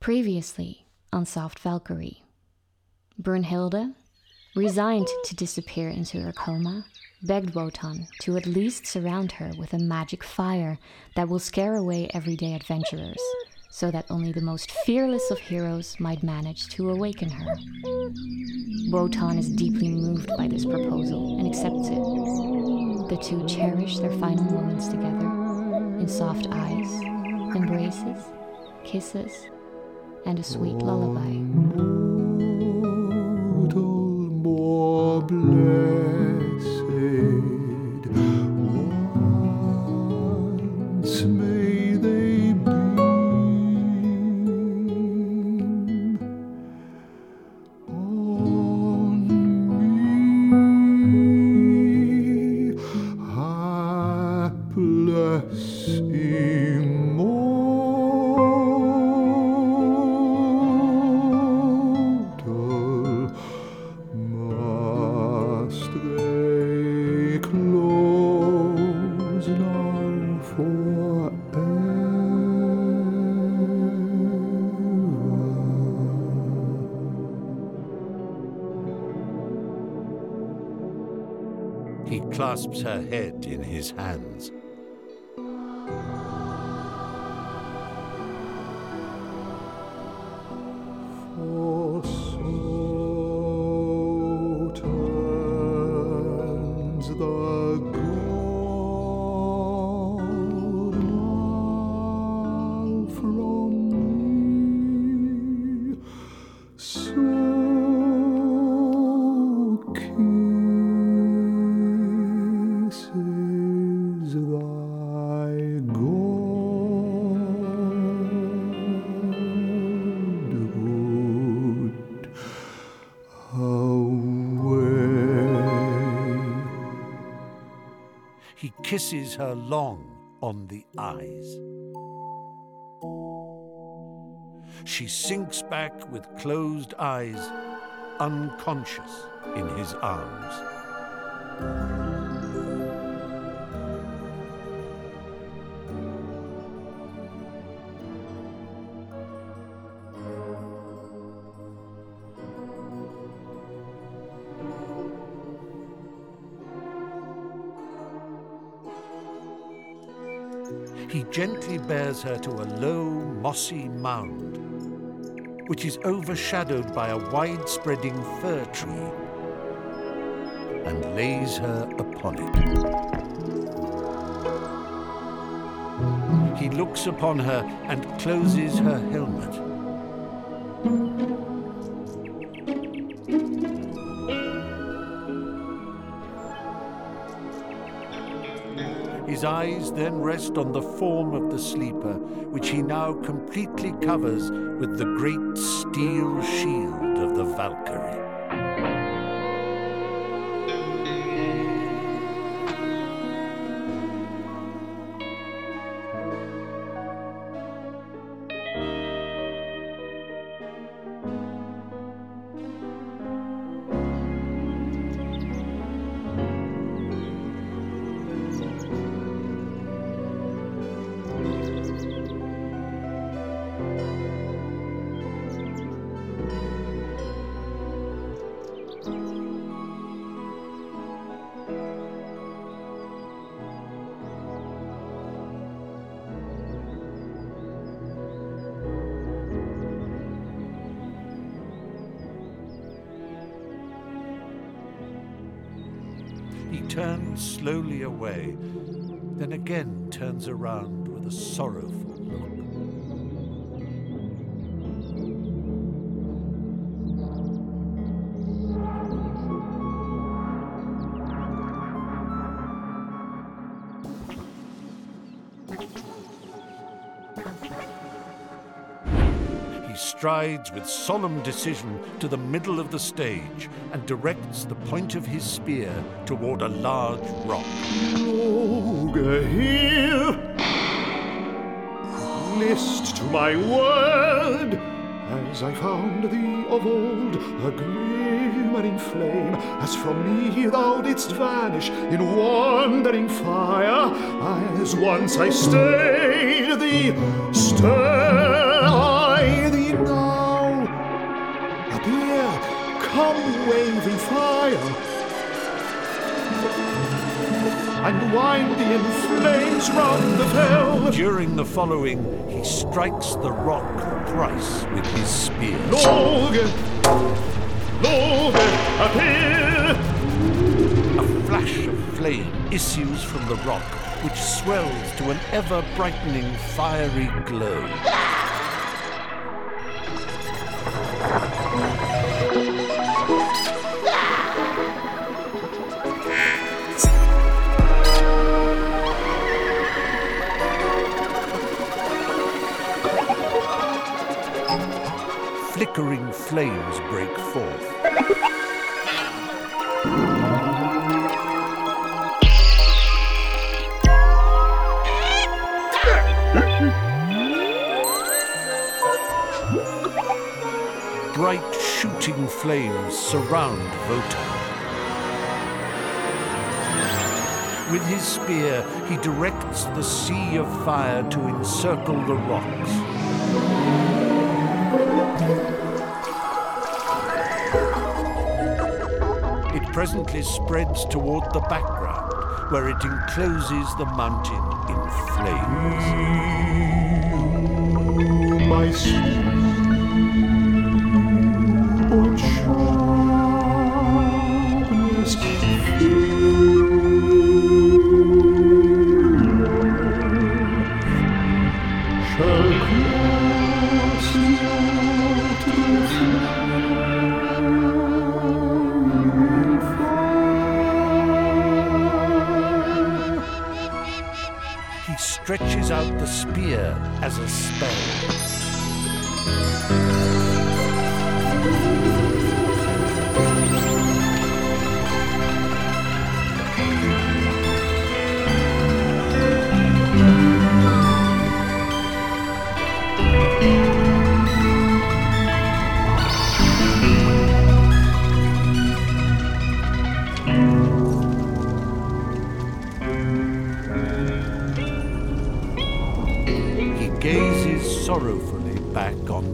Previously on Soft Valkyrie, Brunhilde, resigned to disappear into her coma, begged Wotan to at least surround her with a magic fire that will scare away everyday adventurers, so that only the most fearless of heroes might manage to awaken her. Wotan is deeply moved by this proposal and accepts it. The two cherish their final moments together in soft eyes, embraces, kisses, and a sweet lullaby. more blessed. Once may they beam on me, hapless immortal. Clasps her head in his hands. Kisses thy godhood away. He kisses her long on the eyes. She sinks back with closed eyes, unconscious in his arms. He gently bears her to a low, mossy mound, which is overshadowed by a wide-spreading fir tree, and lays her upon it. He looks upon her and closes her helmet. His eyes then rest on the form of the sleeper, which he now completely covers with the great steel shield of the Valkyrie. He turns slowly away, then again turns around with a sorrowful look. He strides with solemn decision to the middle of the stage and directs the point of his spear toward a large rock. Here, list to my word, as I found thee of old, a glimmering flame, as from me thou didst vanish in wandering fire, as once I stayed thee, stir and winding in flames round the fell. During the following, he strikes the rock thrice with his spear. Loge, Loge, appear! A flash of flame issues from the rock, which swells to an ever brightening fiery glow. Flickering flames break forth. Bright shooting flames surround Wotan. With his spear, he directs the sea of fire to encircle the rocks. Presently spreads toward the background, where it encloses the mountain in flames. My sweet stretches out the spear as a spell.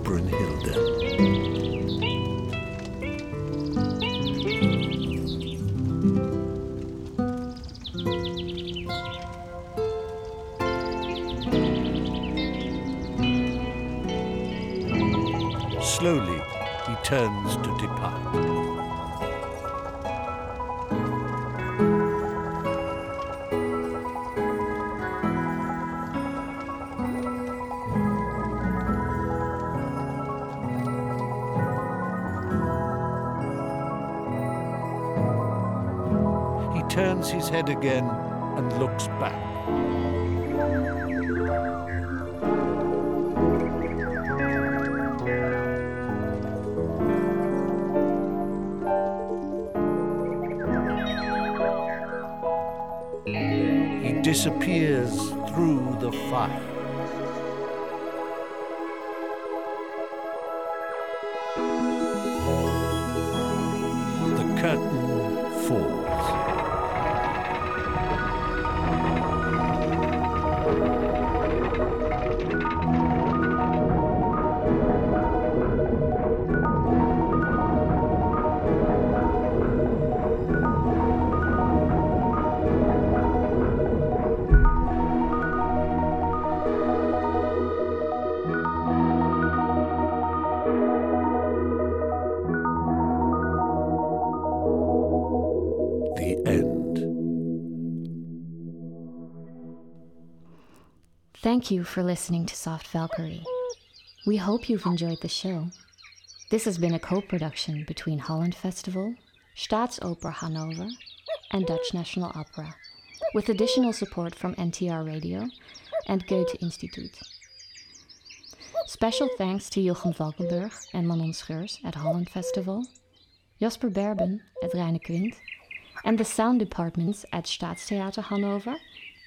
Brunhilde. Slowly, he turns to depart. Turns his head again and looks back. He disappears through the fire. Thank you for listening to Soft Valkyrie. We hope you've enjoyed the show. This has been a co production between Holland Festival, Staatsoper Hannover, and Dutch National Opera, with additional support from NTR Radio and Goethe Instituut. Special thanks to Jochem Valkenburg and Manon Scheurs at Holland Festival, Jasper Berben at Reine Quint, and the sound departments at Staatstheater Hannover,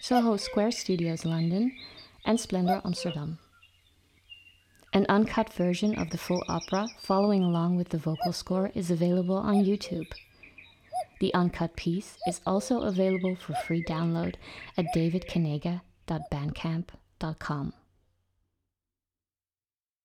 Soho Square Studios London, and Splendor Amsterdam. An uncut version of the full opera following along with the vocal score is available on YouTube. The uncut piece is also available for free download at davidkanaga.bandcamp.com.